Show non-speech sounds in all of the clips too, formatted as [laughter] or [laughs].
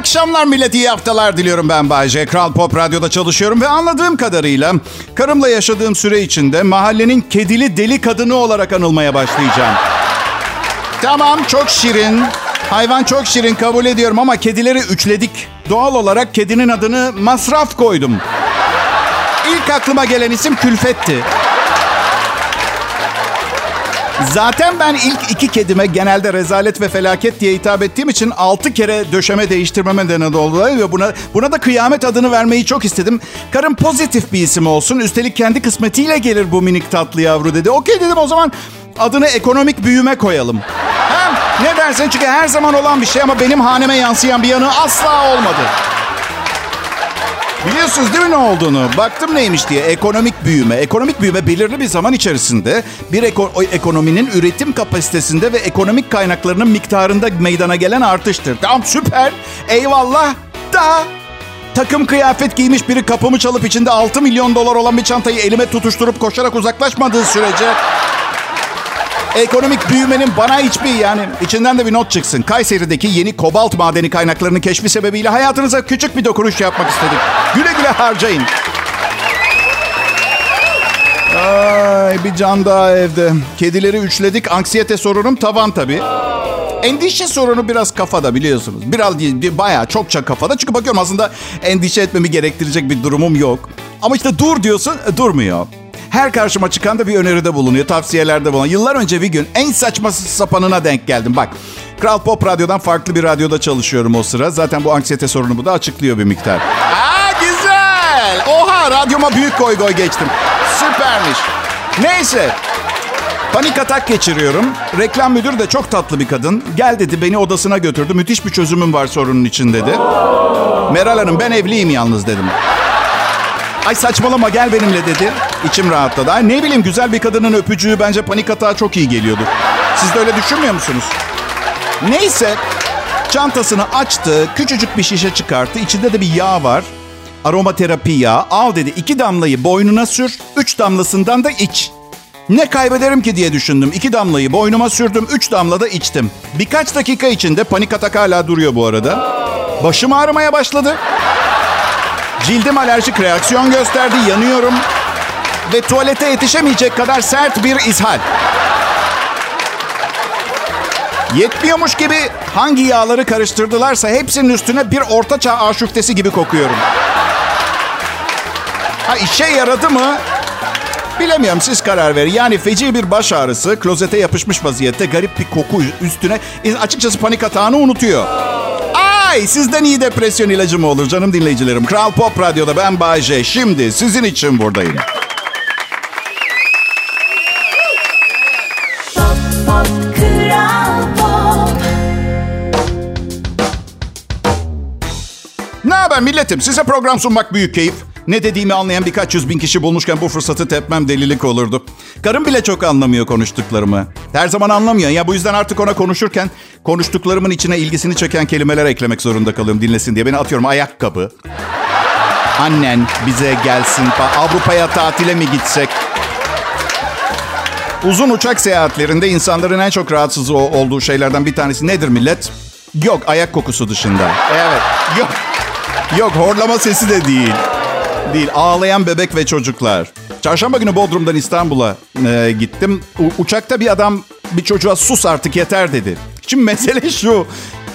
akşamlar millet, iyi haftalar diliyorum ben Bayce. Kral Pop Radyo'da çalışıyorum ve anladığım kadarıyla karımla yaşadığım süre içinde mahallenin kedili deli kadını olarak anılmaya başlayacağım. Tamam çok şirin. Hayvan çok şirin kabul ediyorum ama kedileri üçledik. Doğal olarak kedinin adını masraf koydum. İlk aklıma gelen isim Külfet'ti. Zaten ben ilk iki kedime genelde rezalet ve felaket diye hitap ettiğim için altı kere döşeme değiştirmeme neden oldular ve buna buna da kıyamet adını vermeyi çok istedim. Karım pozitif bir isim olsun. Üstelik kendi kısmetiyle gelir bu minik tatlı yavru dedi. Okey dedim o zaman adını ekonomik büyüme koyalım. Hem ne dersin çünkü her zaman olan bir şey ama benim haneme yansıyan bir yanı asla olmadı. Biliyorsunuz değil mi ne olduğunu? Baktım neymiş diye. Ekonomik büyüme. Ekonomik büyüme belirli bir zaman içerisinde bir eko- ekonominin üretim kapasitesinde ve ekonomik kaynaklarının miktarında meydana gelen artıştır. Tamam süper. Eyvallah da takım kıyafet giymiş biri kapımı çalıp içinde 6 milyon dolar olan bir çantayı elime tutuşturup koşarak uzaklaşmadığı sürece Ekonomik büyümenin bana hiçbir yani içinden de bir not çıksın. Kayseri'deki yeni kobalt madeni kaynaklarının keşfi sebebiyle hayatınıza küçük bir dokunuş yapmak istedik. Güle güle harcayın. Ay bir can daha evde. Kedileri üçledik. Anksiyete sorunum tavan tabii. Endişe sorunu biraz kafada biliyorsunuz. Biraz değil, bir- bayağı çokça kafada. Çünkü bakıyorum aslında endişe etmemi gerektirecek bir durumum yok. Ama işte dur diyorsun, e, durmuyor. Her karşıma çıkan da bir öneride bulunuyor, tavsiyelerde bulunuyor. Yıllar önce bir gün en saçma sapanına denk geldim. Bak, Kral Pop Radyo'dan farklı bir radyoda çalışıyorum o sıra. Zaten bu anksiyete sorunu bu da açıklıyor bir miktar. Aa güzel. Oha radyoma büyük koy koy geçtim. Süpermiş. Neyse. Panik atak geçiriyorum. Reklam müdürü de çok tatlı bir kadın. Gel dedi beni odasına götürdü. Müthiş bir çözümüm var sorunun için dedi. Meral Hanım ben evliyim yalnız dedim. Ay saçmalama gel benimle dedi. İçim rahatladı. Ay ne bileyim güzel bir kadının öpücüğü bence panik atağa çok iyi geliyordu. Siz de öyle düşünmüyor musunuz? Neyse çantasını açtı. Küçücük bir şişe çıkarttı. İçinde de bir yağ var. Aromaterapi yağı. Al dedi iki damlayı boynuna sür. Üç damlasından da iç. Ne kaybederim ki diye düşündüm. İki damlayı boynuma sürdüm. Üç damla da içtim. Birkaç dakika içinde panik atak hala duruyor bu arada. Başım ağrımaya başladı. Cildim alerjik reaksiyon gösterdi. Yanıyorum. Ve tuvalete yetişemeyecek kadar sert bir ishal. Yetmiyormuş gibi hangi yağları karıştırdılarsa hepsinin üstüne bir ortaçağ aşuftesi gibi kokuyorum. Ha işe yaradı mı? Bilemiyorum siz karar verin. Yani feci bir baş ağrısı, klozete yapışmış vaziyette garip bir koku üstüne e, açıkçası panik atağını unutuyor. Ay sizden iyi depresyon ilacı mı olur canım dinleyicilerim. Kral Pop Radyo'da ben Bayce. Şimdi sizin için buradayım. Haber milletim? Size program sunmak büyük keyif. Ne dediğimi anlayan birkaç yüz bin kişi bulmuşken bu fırsatı tepmem delilik olurdu. Karım bile çok anlamıyor konuştuklarımı. Her zaman anlamıyor. Ya bu yüzden artık ona konuşurken konuştuklarımın içine ilgisini çeken kelimeler eklemek zorunda kalıyorum dinlesin diye. Beni atıyorum ayakkabı. Annen bize gelsin. Avrupa'ya tatile mi gitsek? Uzun uçak seyahatlerinde insanların en çok rahatsız olduğu şeylerden bir tanesi nedir millet? Yok ayak kokusu dışında. Evet. Yok. Yok horlama sesi de değil. Değil. Ağlayan bebek ve çocuklar. Çarşamba günü Bodrum'dan İstanbul'a e, gittim. U- uçakta bir adam bir çocuğa sus artık yeter dedi. Şimdi mesele [laughs] şu.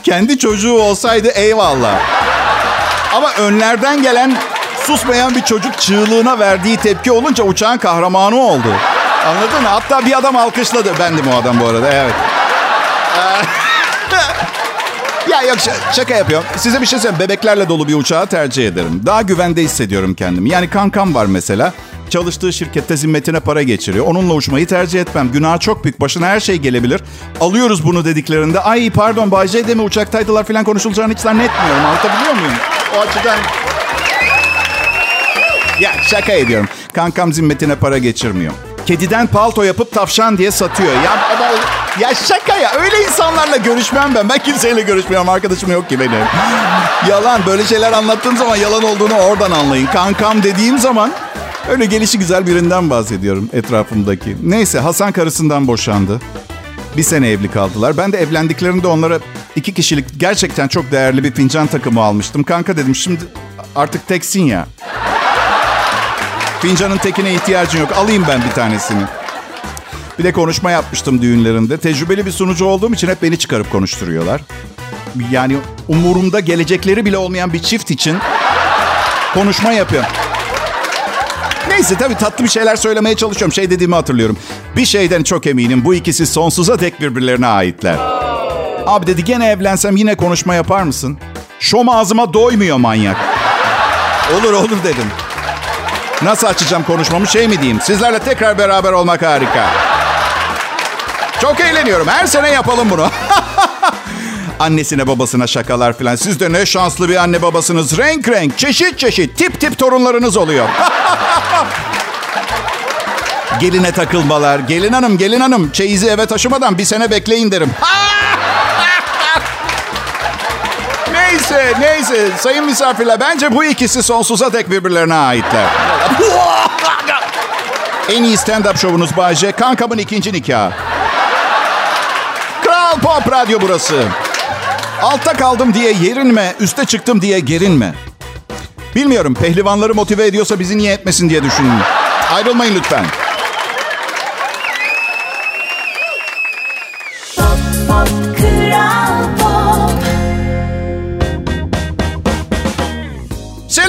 Kendi çocuğu olsaydı eyvallah. Ama önlerden gelen susmayan bir çocuk çığlığına verdiği tepki olunca uçağın kahramanı oldu. Anladın mı? Hatta bir adam alkışladı. Bendim o adam bu arada evet. Ya yok şaka yapıyorum. Size bir şey söyleyeyim. Bebeklerle dolu bir uçağı tercih ederim. Daha güvende hissediyorum kendimi. Yani kankam var mesela. Çalıştığı şirkette zimmetine para geçiriyor. Onunla uçmayı tercih etmem. Günah çok büyük. Başına her şey gelebilir. Alıyoruz bunu dediklerinde. Ay pardon Bay J de mi uçaktaydılar falan konuşulacağını hiç zannetmiyorum. Anlatabiliyor muyum? O açıdan... Ya şaka ediyorum. Kankam zimmetine para geçirmiyor. Kediden palto yapıp tavşan diye satıyor. Ya, ya şaka ya. Öyle insanlarla görüşmem ben. Ben kimseyle görüşmüyorum. Arkadaşım yok ki benim. Yalan. Böyle şeyler anlattığım zaman yalan olduğunu oradan anlayın. Kankam dediğim zaman öyle gelişi güzel birinden bahsediyorum etrafımdaki. Neyse Hasan karısından boşandı. Bir sene evli kaldılar. Ben de evlendiklerinde onlara iki kişilik gerçekten çok değerli bir fincan takımı almıştım. Kanka dedim şimdi artık teksin ya. Fincanın tekine ihtiyacın yok. Alayım ben bir tanesini. Bir de konuşma yapmıştım düğünlerinde. Tecrübeli bir sunucu olduğum için hep beni çıkarıp konuşturuyorlar. Yani umurumda gelecekleri bile olmayan bir çift için konuşma yapıyorum. Neyse tabii tatlı bir şeyler söylemeye çalışıyorum. Şey dediğimi hatırlıyorum. Bir şeyden çok eminim. Bu ikisi sonsuza dek birbirlerine aitler. Abi dedi gene evlensem yine konuşma yapar mısın? Şom ağzıma doymuyor manyak. Olur olur dedim. Nasıl açacağım konuşmamı şey mi diyeyim? Sizlerle tekrar beraber olmak harika. Çok eğleniyorum. Her sene yapalım bunu. [laughs] Annesine babasına şakalar filan. Siz de ne şanslı bir anne babasınız. Renk renk, çeşit çeşit, tip tip torunlarınız oluyor. [laughs] Geline takılmalar. Gelin hanım, gelin hanım. Çeyizi eve taşımadan bir sene bekleyin derim. Neyse, neyse. Sayın misafirler, bence bu ikisi sonsuza dek birbirlerine aitler. [laughs] en iyi stand-up şovunuz Bayce. Kankamın ikinci nikahı. Kral Pop Radyo burası. Altta kaldım diye yerinme, üste çıktım diye gerinme. Bilmiyorum, pehlivanları motive ediyorsa bizi niye etmesin diye düşünün. Ayrılmayın lütfen.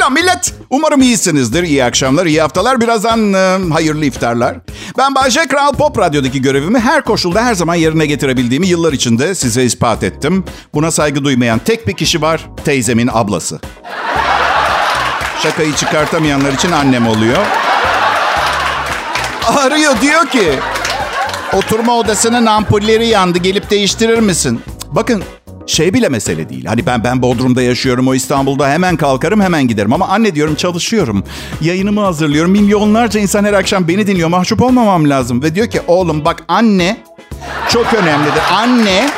Selam millet. Umarım iyisinizdir. İyi akşamlar, iyi haftalar. Birazdan e, hayırlı iftarlar. Ben Bayce Kral Pop Radyo'daki görevimi her koşulda her zaman yerine getirebildiğimi yıllar içinde size ispat ettim. Buna saygı duymayan tek bir kişi var. Teyzemin ablası. Şakayı çıkartamayanlar için annem oluyor. Arıyor diyor ki... Oturma odasının ampulleri yandı. Gelip değiştirir misin? Bakın şey bile mesele değil. Hani ben ben Bodrum'da yaşıyorum, o İstanbul'da hemen kalkarım, hemen giderim. Ama anne diyorum çalışıyorum. Yayınımı hazırlıyorum. Milyonlarca insan her akşam beni dinliyor. Mahcup olmamam lazım. Ve diyor ki oğlum bak anne çok önemlidir. Anne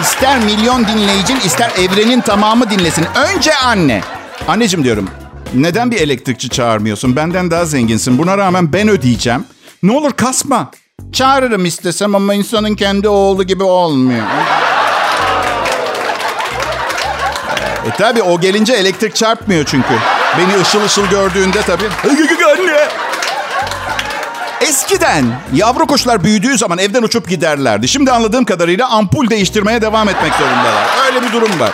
ister milyon dinleyicin ister evrenin tamamı dinlesin. Önce anne. Anneciğim diyorum neden bir elektrikçi çağırmıyorsun? Benden daha zenginsin. Buna rağmen ben ödeyeceğim. Ne olur kasma. Çağırırım istesem ama insanın kendi oğlu gibi olmuyor. E tabi o gelince elektrik çarpmıyor çünkü. Beni ışıl ışıl gördüğünde tabii. Anne. Eskiden yavru kuşlar büyüdüğü zaman evden uçup giderlerdi. Şimdi anladığım kadarıyla ampul değiştirmeye devam etmek zorundalar. Öyle bir durum var.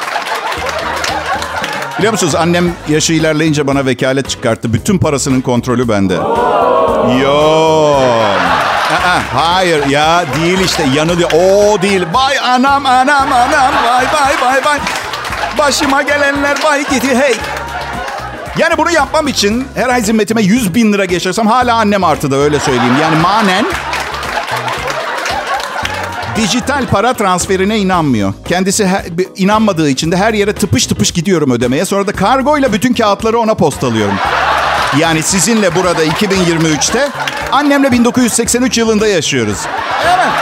Biliyor musunuz annem yaşı ilerleyince bana vekalet çıkarttı. Bütün parasının kontrolü bende. Yo. Aa, hayır ya değil işte yanılıyor. O değil. Vay anam anam anam. Vay vay vay vay. Başıma gelenler vay gidi hey. Yani bunu yapmam için her ay zimmetime 100 bin lira geçirsem hala annem artıda öyle söyleyeyim. Yani manen dijital para transferine inanmıyor. Kendisi her, inanmadığı için de her yere tıpış tıpış gidiyorum ödemeye. Sonra da kargoyla bütün kağıtları ona postalıyorum. Yani sizinle burada 2023'te annemle 1983 yılında yaşıyoruz. Evet.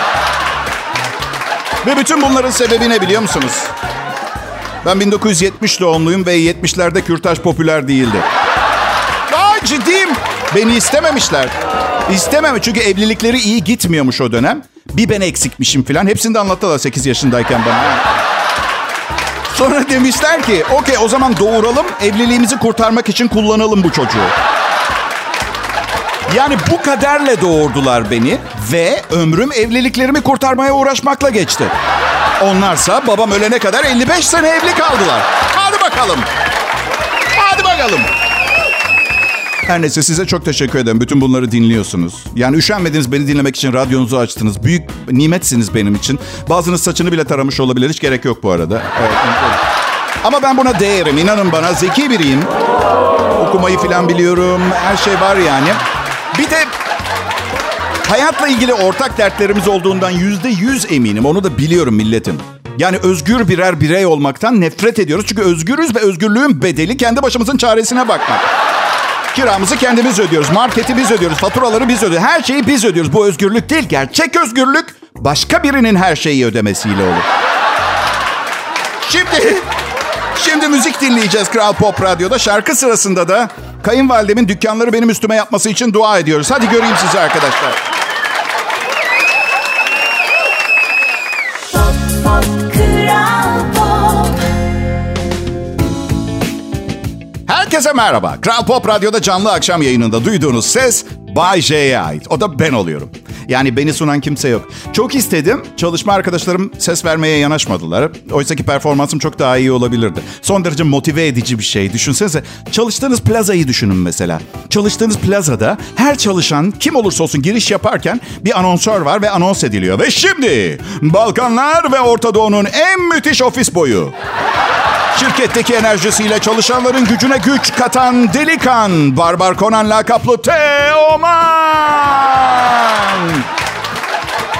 Ve bütün bunların sebebi ne biliyor musunuz? Ben 1970 doğumluyum ve 70'lerde kürtaj popüler değildi. Aa, ciddiyim. Beni istememişler. İstemem çünkü evlilikleri iyi gitmiyormuş o dönem. Bir ben eksikmişim falan. Hepsini de anlattılar 8 yaşındayken bana. Sonra demişler ki okey o zaman doğuralım evliliğimizi kurtarmak için kullanalım bu çocuğu. Yani bu kaderle doğurdular beni ve ömrüm evliliklerimi kurtarmaya uğraşmakla geçti. Onlarsa babam ölene kadar 55 sene evli kaldılar. Hadi bakalım. Hadi bakalım. Her neyse size çok teşekkür ederim. Bütün bunları dinliyorsunuz. Yani üşenmediniz beni dinlemek için radyonuzu açtınız. Büyük nimetsiniz benim için. Bazınız saçını bile taramış olabilir. Hiç gerek yok bu arada. Evet, Ama ben buna değerim. İnanın bana zeki biriyim. Okumayı falan biliyorum. Her şey var yani. Bir de hayatla ilgili ortak dertlerimiz olduğundan yüzde yüz eminim. Onu da biliyorum milletim. Yani özgür birer birey olmaktan nefret ediyoruz. Çünkü özgürüz ve özgürlüğün bedeli kendi başımızın çaresine bakmak. Kiramızı kendimiz ödüyoruz. Marketi biz ödüyoruz. Faturaları biz ödüyoruz. Her şeyi biz ödüyoruz. Bu özgürlük değil. Gerçek özgürlük başka birinin her şeyi ödemesiyle olur. Şimdi Şimdi müzik dinleyeceğiz Kral Pop Radyo'da. Şarkı sırasında da kayınvalidemin dükkanları benim üstüme yapması için dua ediyoruz. Hadi göreyim sizi arkadaşlar. Herkese merhaba. Kral Pop Radyo'da canlı akşam yayınında duyduğunuz ses Bay J'ye ait. O da ben oluyorum. Yani beni sunan kimse yok. Çok istedim. Çalışma arkadaşlarım ses vermeye yanaşmadılar. Oysa ki performansım çok daha iyi olabilirdi. Son derece motive edici bir şey. Düşünsenize çalıştığınız plazayı düşünün mesela. Çalıştığınız plazada her çalışan kim olursa olsun giriş yaparken bir anonsör var ve anons ediliyor. Ve şimdi Balkanlar ve Orta Doğu'nun en müthiş ofis boyu. Şirketteki enerjisiyle çalışanların gücüne güç katan Delikan, Barbar Conan lakaplı Teoman.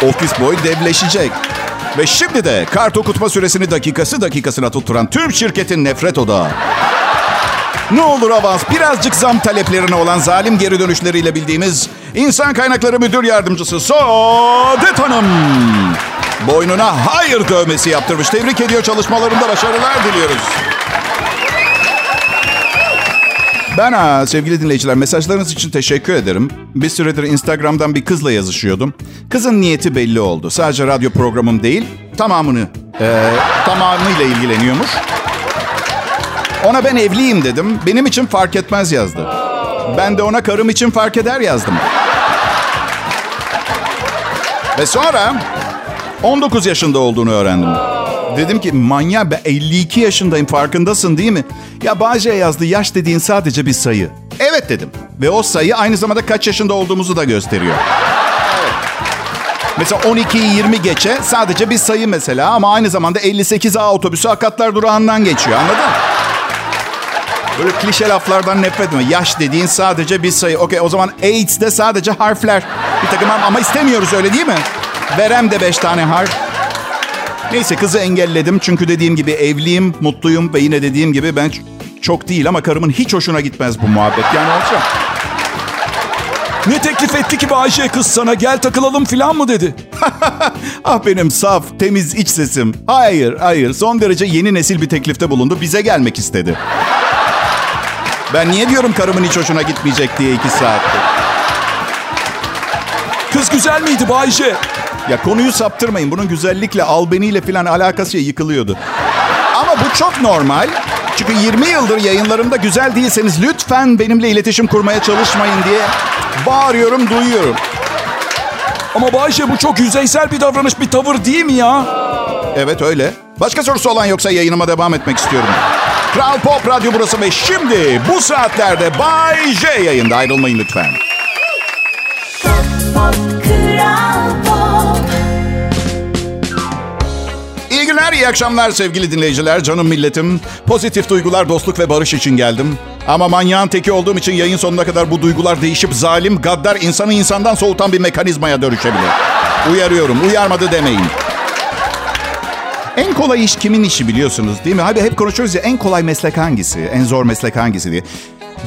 Ofis boy devleşecek. Ve şimdi de kart okutma süresini dakikası dakikasına tutturan tüm şirketin nefret odağı. Ne olur avans birazcık zam taleplerine olan zalim geri dönüşleriyle bildiğimiz insan kaynakları müdür yardımcısı Saadet Hanım. Boynuna hayır dövmesi yaptırmış. Tebrik ediyor çalışmalarında başarılar diliyoruz. Ben ha, sevgili dinleyiciler mesajlarınız için teşekkür ederim. Bir süredir Instagram'dan bir kızla yazışıyordum. Kızın niyeti belli oldu. Sadece radyo programım değil, tamamını, e, tamamıyla ilgileniyormuş. Ona ben evliyim dedim. Benim için fark etmez yazdı. Ben de ona karım için fark eder yazdım. Ve sonra 19 yaşında olduğunu öğrendim. Dedim ki manya ben 52 yaşındayım farkındasın değil mi? Ya Bağcay yazdı yaş dediğin sadece bir sayı. Evet dedim. Ve o sayı aynı zamanda kaç yaşında olduğumuzu da gösteriyor. Mesela 12'yi 20 geçe sadece bir sayı mesela ama aynı zamanda 58A otobüsü Akatlar durağından geçiyor anladın? Böyle klişe laflardan nefret etme. Yaş dediğin sadece bir sayı. Okey o zaman AIDS de sadece harfler. Bir takım ama istemiyoruz öyle değil mi? Verem de beş tane harf. Neyse kızı engelledim. Çünkü dediğim gibi evliyim, mutluyum ve yine dediğim gibi ben çok değil ama karımın hiç hoşuna gitmez bu muhabbet. Yani olacak. Ne teklif etti ki Bayşe kız sana gel takılalım falan mı dedi? [laughs] ah benim saf, temiz iç sesim. Hayır, hayır. Son derece yeni nesil bir teklifte bulundu. Bize gelmek istedi. Ben niye diyorum karımın hiç hoşuna gitmeyecek diye iki saattir. Kız güzel miydi Bayşe? Ya konuyu saptırmayın. Bunun güzellikle, albeniyle falan alakası yıkılıyordu. Ama bu çok normal. Çünkü 20 yıldır yayınlarımda güzel değilseniz lütfen benimle iletişim kurmaya çalışmayın diye bağırıyorum, duyuyorum. Ama Bayşe bu çok yüzeysel bir davranış, bir tavır değil mi ya? Evet öyle. Başka sorusu olan yoksa yayınıma devam etmek istiyorum. Kral Pop Radyo burası ve şimdi bu saatlerde Bay J yayında ayrılmayın lütfen. Pop, pop, Kral Pop. Günler, iyi akşamlar sevgili dinleyiciler, canım milletim. Pozitif duygular, dostluk ve barış için geldim. Ama manyağın teki olduğum için yayın sonuna kadar bu duygular değişip zalim, gaddar, insanı insandan soğutan bir mekanizmaya dönüşebilir. Uyarıyorum, uyarmadı demeyin. En kolay iş kimin işi biliyorsunuz değil mi? Abi hep konuşuyoruz ya en kolay meslek hangisi? En zor meslek hangisi diye.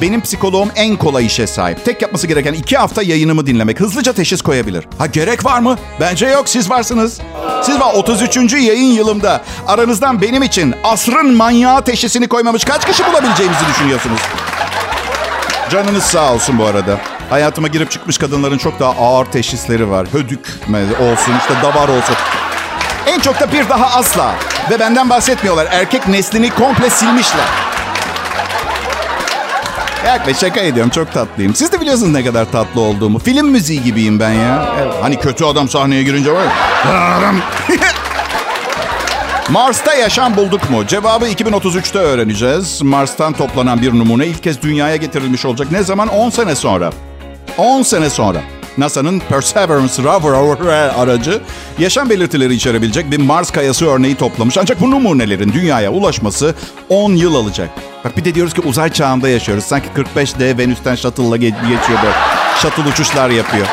Benim psikoloğum en kolay işe sahip. Tek yapması gereken iki hafta yayınımı dinlemek. Hızlıca teşhis koyabilir. Ha gerek var mı? Bence yok siz varsınız. Siz var 33. yayın yılımda aranızdan benim için asrın manyağı teşhisini koymamış kaç kişi bulabileceğimizi düşünüyorsunuz? Canınız sağ olsun bu arada. Hayatıma girip çıkmış kadınların çok daha ağır teşhisleri var. Hödük olsun, işte davar olsun. En çok da bir daha asla. Ve benden bahsetmiyorlar. Erkek neslini komple silmişler. Yak be şaka ediyorum çok tatlıyım. Siz de biliyorsunuz ne kadar tatlı olduğumu. Film müziği gibiyim ben ya. Evet. Hani kötü adam sahneye girince var ya. [laughs] Mars'ta yaşam bulduk mu? Cevabı 2033'te öğreneceğiz. Mars'tan toplanan bir numune ilk kez dünyaya getirilmiş olacak. Ne zaman? 10 sene sonra. 10 sene sonra. NASA'nın Perseverance rover aracı yaşam belirtileri içerebilecek bir Mars kayası örneği toplamış. Ancak bu numunelerin dünyaya ulaşması 10 yıl alacak. Bak bir de diyoruz ki uzay çağında yaşıyoruz. Sanki 45D Venüs'ten shuttle'la geçiyor böyle. Shuttle uçuşlar yapıyor.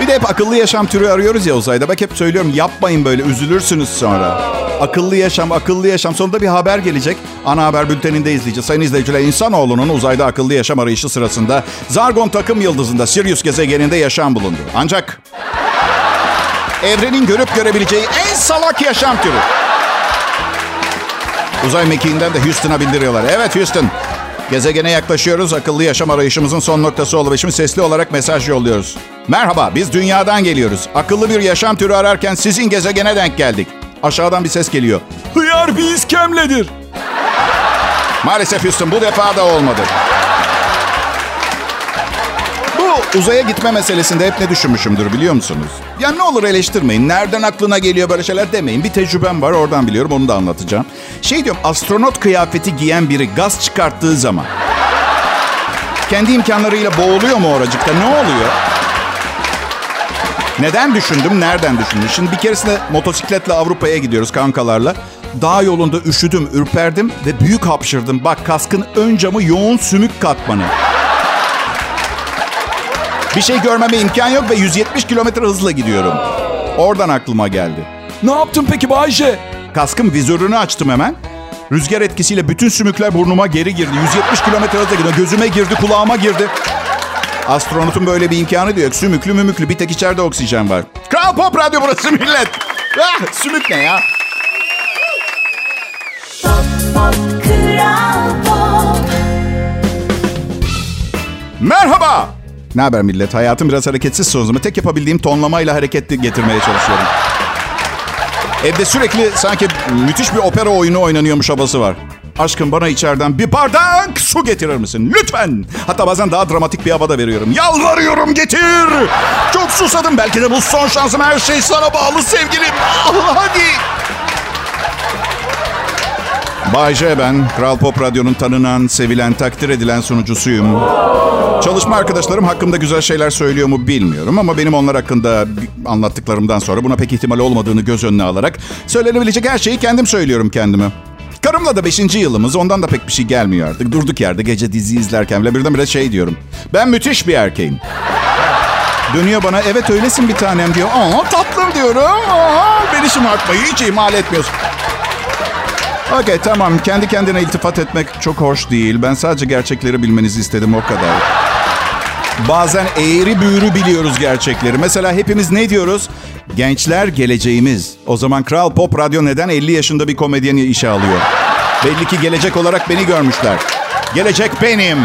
Bir de hep akıllı yaşam türü arıyoruz ya uzayda. Bak hep söylüyorum yapmayın böyle üzülürsünüz sonra. Akıllı yaşam, akıllı yaşam. Sonunda bir haber gelecek. Ana haber bülteninde izleyeceğiz. Sayın izleyiciler, insanoğlunun uzayda akıllı yaşam arayışı sırasında Zargon takım yıldızında Sirius gezegeninde yaşam bulundu. Ancak evrenin görüp görebileceği en salak yaşam türü. Uzay mekiğinden de Houston'a bindiriyorlar. Evet Houston, gezegene yaklaşıyoruz. Akıllı yaşam arayışımızın son noktası oldu ve şimdi sesli olarak mesaj yolluyoruz. Merhaba, biz dünyadan geliyoruz. Akıllı bir yaşam türü ararken sizin gezegene denk geldik. Aşağıdan bir ses geliyor. Hıyar bir iskemledir. Maalesef Houston bu defa da olmadı. Uzaya gitme meselesinde hep ne düşünmüşümdür biliyor musunuz? Ya ne olur eleştirmeyin. Nereden aklına geliyor böyle şeyler demeyin. Bir tecrübem var oradan biliyorum onu da anlatacağım. Şey diyorum astronot kıyafeti giyen biri gaz çıkarttığı zaman kendi imkanlarıyla boğuluyor mu oracıkta? Ne oluyor? Neden düşündüm, nereden düşündüm? Şimdi bir keresinde motosikletle Avrupa'ya gidiyoruz kankalarla. Dağ yolunda üşüdüm, ürperdim ve büyük hapşırdım. Bak kaskın ön camı yoğun sümük katmanı. Bir şey görmeme imkan yok ve 170 kilometre hızla gidiyorum. Oradan aklıma geldi. Ne yaptın peki Bayşe? Kaskın vizörünü açtım hemen. Rüzgar etkisiyle bütün sümükler burnuma geri girdi. 170 kilometre hızla gidiyor. Gözüme girdi, kulağıma girdi. Astronotun böyle bir imkanı diyor. Sümüklü mümüklü. Bir tek içeride oksijen var. Kral Pop Radyo burası millet. [laughs] Ah, sümük ne ya? Kral Pop Merhaba. Ne haber millet? Hayatım biraz hareketsiz son zaman. Tek yapabildiğim tonlamayla hareketli getirmeye çalışıyorum. Evde sürekli sanki müthiş bir opera oyunu oynanıyormuş havası var. Aşkım bana içeriden bir bardak su getirir misin? Lütfen. Hatta bazen daha dramatik bir hava da veriyorum. Yalvarıyorum getir. Çok susadım. Belki de bu son şansım. Her şey sana bağlı sevgilim. Ah, [laughs] hadi. Bay J ben. Kral Pop Radyo'nun tanınan, sevilen, takdir edilen sunucusuyum. Çalışma arkadaşlarım hakkımda güzel şeyler söylüyor mu bilmiyorum ama benim onlar hakkında anlattıklarımdan sonra buna pek ihtimal olmadığını göz önüne alarak söylenebilecek her şeyi kendim söylüyorum kendime. Karımla da 5. yılımız ondan da pek bir şey gelmiyor artık. Durduk yerde gece dizi izlerken bile birdenbire şey diyorum. Ben müthiş bir erkeğim. Dönüyor bana evet öylesin bir tanem diyor. Aa tatlım diyorum. Aa, beni şımartmayı hiç ihmal etmiyorsun. Okey tamam kendi kendine iltifat etmek çok hoş değil. Ben sadece gerçekleri bilmenizi istedim o kadar. Bazen eğri büğrü biliyoruz gerçekleri. Mesela hepimiz ne diyoruz? Gençler geleceğimiz. O zaman Kral Pop Radyo neden 50 yaşında bir komedyeni işe alıyor? Belli ki gelecek olarak beni görmüşler. Gelecek benim.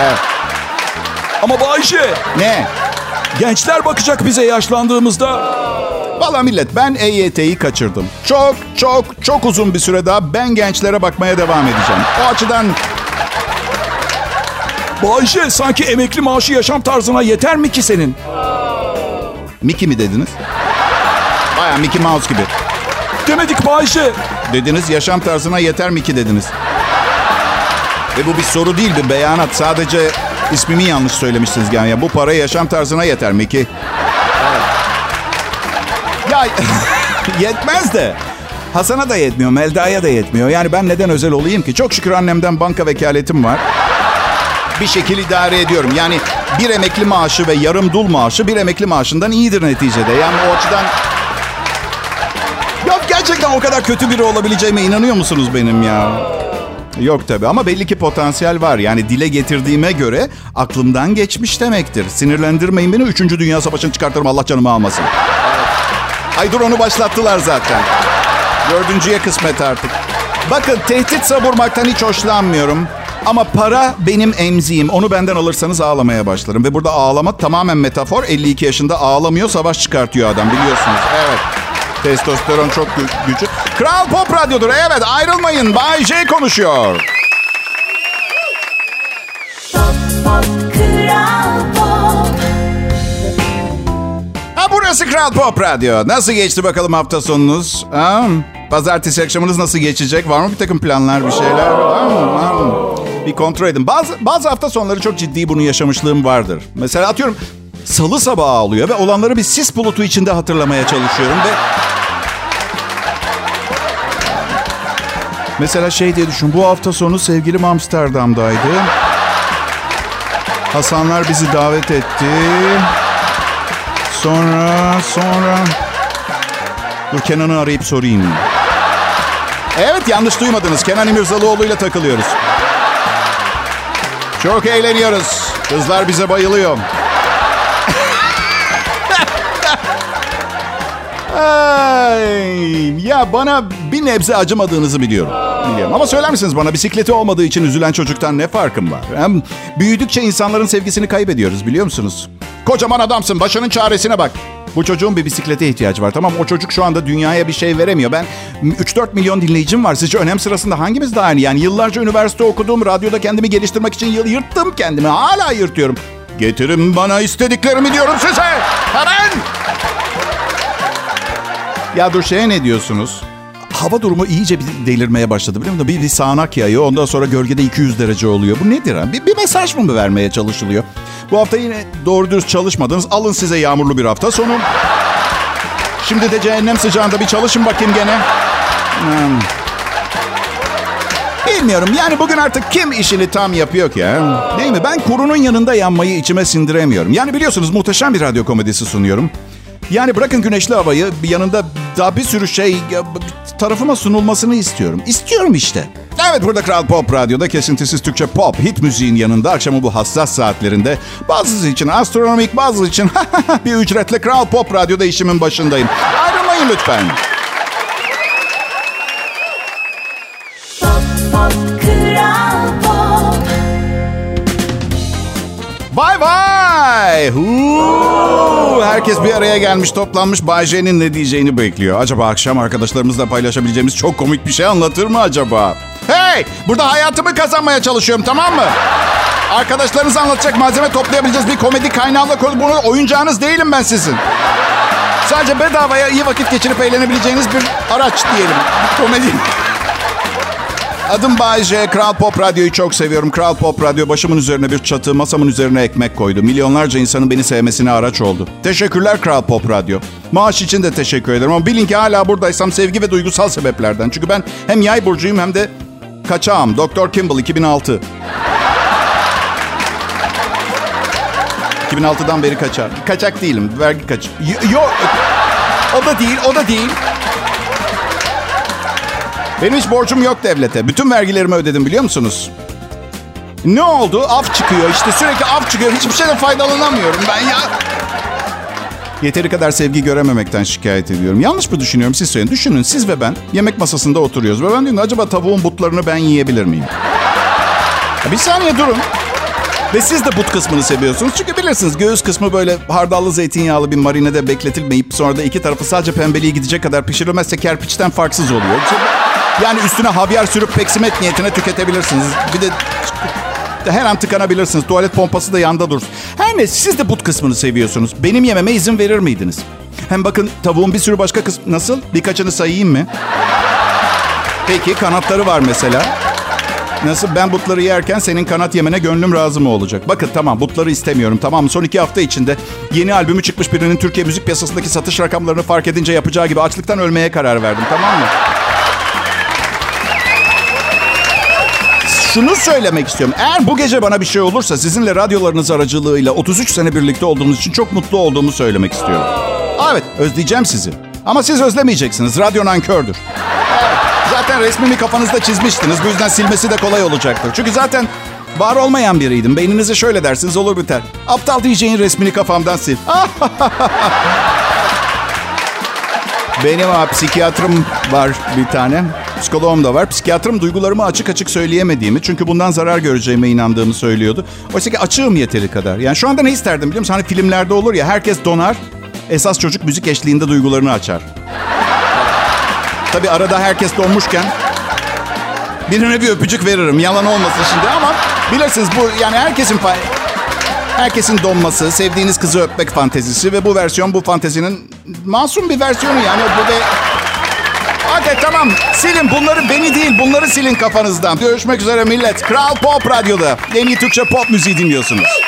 Evet. Ama Bayşe, Ne? gençler bakacak bize yaşlandığımızda. Valla millet ben EYT'yi kaçırdım. Çok çok çok uzun bir süre daha ben gençlere bakmaya devam edeceğim. O açıdan Bayşe sanki emekli maaşı yaşam tarzına yeter mi ki senin? Mickey mi dediniz? Baya Mickey Mouse gibi. Demedik Bayşe. Dediniz yaşam tarzına yeter mi ki dediniz. Ve bu bir soru değil bir beyanat. Sadece ismimi yanlış söylemişsiniz yani. Ya bu para yaşam tarzına yeter mi ki? Ya [laughs] yetmez de. Hasan'a da yetmiyor, Melda'ya da yetmiyor. Yani ben neden özel olayım ki? Çok şükür annemden banka vekaletim var. Bir şekil idare ediyorum. Yani bir emekli maaşı ve yarım dul maaşı bir emekli maaşından iyidir neticede. Yani o açıdan... Ya gerçekten o kadar kötü biri olabileceğime inanıyor musunuz benim ya? Yok tabii ama belli ki potansiyel var. Yani dile getirdiğime göre aklımdan geçmiş demektir. Sinirlendirmeyin beni. Üçüncü Dünya Savaşı'nı çıkartırım Allah canımı almasın. Ay dur onu başlattılar zaten. Dördüncüye kısmet artık. Bakın tehdit savurmaktan hiç hoşlanmıyorum. Ama para benim emziğim. Onu benden alırsanız ağlamaya başlarım. Ve burada ağlamak tamamen metafor. 52 yaşında ağlamıyor, savaş çıkartıyor adam biliyorsunuz. Evet. Testosteron çok gü- güçlü. Kral Pop Radyo'dur. Evet ayrılmayın. Bay J konuşuyor. Kral Pop burası Kral Pop Radyo. Nasıl geçti bakalım hafta sonunuz? Ha? Pazartesi akşamınız nasıl geçecek? Var mı bir takım planlar, bir şeyler? Var mı? Var mı? Bir kontrol edin. Bazı, bazı hafta sonları çok ciddi bunu yaşamışlığım vardır. Mesela atıyorum salı sabahı oluyor ve olanları bir sis bulutu içinde hatırlamaya çalışıyorum ve... Mesela şey diye düşün. Bu hafta sonu sevgilim Amsterdam'daydı. Hasanlar bizi davet etti. Sonra, sonra... Dur Kenan'ı arayıp sorayım. Evet yanlış duymadınız. Kenan İmirzalıoğlu ile takılıyoruz. Çok eğleniyoruz. Kızlar bize bayılıyor. [laughs] Ay, ya bana bir nebze acımadığınızı biliyorum. Biliyorum. Ama söyler misiniz bana bisikleti olmadığı için üzülen çocuktan ne farkım var? Hem büyüdükçe insanların sevgisini kaybediyoruz biliyor musunuz? Kocaman adamsın başının çaresine bak. Bu çocuğun bir bisiklete ihtiyacı var. Tamam o çocuk şu anda dünyaya bir şey veremiyor. Ben 3-4 milyon dinleyicim var. Sizce önem sırasında hangimiz daha iyi? Yani yıllarca üniversite okudum. Radyoda kendimi geliştirmek için yıl yırttım kendimi. Hala yırtıyorum. Getirin bana istediklerimi diyorum size. Hemen. Ya dur şeye ne diyorsunuz? Hava durumu iyice bir delirmeye başladı biliyor musun? Bir, bir sağanak yağıyor ondan sonra gölgede 200 derece oluyor. Bu nedir? Ha? Bir, bir mesaj mı vermeye çalışılıyor? Bu hafta yine doğru dürüst çalışmadınız. Alın size yağmurlu bir hafta sonu. Şimdi de cehennem sıcağında bir çalışın bakayım gene. Hmm. Bilmiyorum yani bugün artık kim işini tam yapıyor ki? Değil mi? Ben kurunun yanında yanmayı içime sindiremiyorum. Yani biliyorsunuz muhteşem bir radyo komedisi sunuyorum. Yani bırakın güneşli havayı yanında daha bir sürü şey tarafıma sunulmasını istiyorum. İstiyorum işte. Evet burada Kral Pop Radyo'da kesintisiz Türkçe pop hit müziğin yanında akşamı bu hassas saatlerinde bazısı için astronomik bazısı için [laughs] bir ücretle Kral Pop Radyo'da işimin başındayım. Ayrılmayın lütfen. Pop, pop, Kral Pop. Bay Huu. Herkes bir araya gelmiş toplanmış Bay J'nin ne diyeceğini bekliyor. Acaba akşam arkadaşlarımızla paylaşabileceğimiz çok komik bir şey anlatır mı acaba? Hey! Burada hayatımı kazanmaya çalışıyorum tamam mı? Arkadaşlarınıza anlatacak malzeme toplayabileceğiz bir komedi kaynağıyla konu bunu oyuncağınız değilim ben sizin. Sadece bedavaya iyi vakit geçirip eğlenebileceğiniz bir araç diyelim. Komedi. Adım Bay J. Kral Pop Radyo'yu çok seviyorum. Kral Pop Radyo başımın üzerine bir çatı, masamın üzerine ekmek koydu. Milyonlarca insanın beni sevmesine araç oldu. Teşekkürler Kral Pop Radyo. Maaş için de teşekkür ederim ama bilin ki hala buradaysam sevgi ve duygusal sebeplerden. Çünkü ben hem yay burcuyum hem de kaçağım. Dr. Kimball 2006. 2006'dan beri kaçar. Kaçak değilim. Vergi kaç. Yok. O da değil, o da değil. Benim hiç borcum yok devlete. Bütün vergilerimi ödedim biliyor musunuz? Ne oldu? Af çıkıyor işte sürekli af çıkıyor. Hiçbir şeyden faydalanamıyorum ben ya. Yeteri kadar sevgi görememekten şikayet ediyorum. Yanlış mı düşünüyorum siz söyleyin. Düşünün siz ve ben yemek masasında oturuyoruz. Ve ben diyorum acaba tavuğun butlarını ben yiyebilir miyim? Ya bir saniye durun. Ve siz de but kısmını seviyorsunuz. Çünkü bilirsiniz göğüs kısmı böyle hardallı zeytinyağlı bir marinede bekletilmeyip sonra da iki tarafı sadece pembeliğe gidecek kadar pişirilmezse kerpiçten farksız oluyor. Yani üstüne havyar sürüp peksimet niyetine tüketebilirsiniz. Bir de her an tıkanabilirsiniz. Tuvalet pompası da yanda dursun. Her neyse siz de but kısmını seviyorsunuz. Benim yememe izin verir miydiniz? Hem bakın tavuğun bir sürü başka kısmı... Nasıl? Birkaçını sayayım mı? Peki kanatları var mesela. Nasıl ben butları yerken senin kanat yemene gönlüm razı mı olacak? Bakın tamam butları istemiyorum tamam mı? Son iki hafta içinde yeni albümü çıkmış birinin Türkiye müzik piyasasındaki satış rakamlarını fark edince yapacağı gibi açlıktan ölmeye karar verdim tamam mı? Şunu söylemek istiyorum. Eğer bu gece bana bir şey olursa sizinle radyolarınız aracılığıyla 33 sene birlikte olduğumuz için çok mutlu olduğumu söylemek istiyorum. Evet özleyeceğim sizi. Ama siz özlemeyeceksiniz. Radyo nankördür. Zaten resmimi kafanızda çizmiştiniz. Bu yüzden silmesi de kolay olacaktır. Çünkü zaten var olmayan biriydim. Beyninize şöyle dersiniz olur biter. Aptal diyeceğin resmini kafamdan sil. [laughs] Benim ha, psikiyatrım var bir tane. Psikoloğum da var. Psikiyatrım duygularımı açık açık söyleyemediğimi, çünkü bundan zarar göreceğime inandığımı söylüyordu. Oysa ki açığım yeteri kadar. Yani şu anda ne isterdim biliyor musun? Hani filmlerde olur ya herkes donar, esas çocuk müzik eşliğinde duygularını açar. Tabii arada herkes donmuşken birine bir öpücük veririm. Yalan olmasın şimdi ama bilirsiniz bu yani herkesin herkesin donması, sevdiğiniz kızı öpmek fantezisi ve bu versiyon bu fantezinin masum bir versiyonu yani bu ve Hadi tamam silin bunları beni değil bunları silin kafanızdan. Görüşmek üzere millet. Kral Pop Radyo'da en iyi Türkçe pop müziği dinliyorsunuz.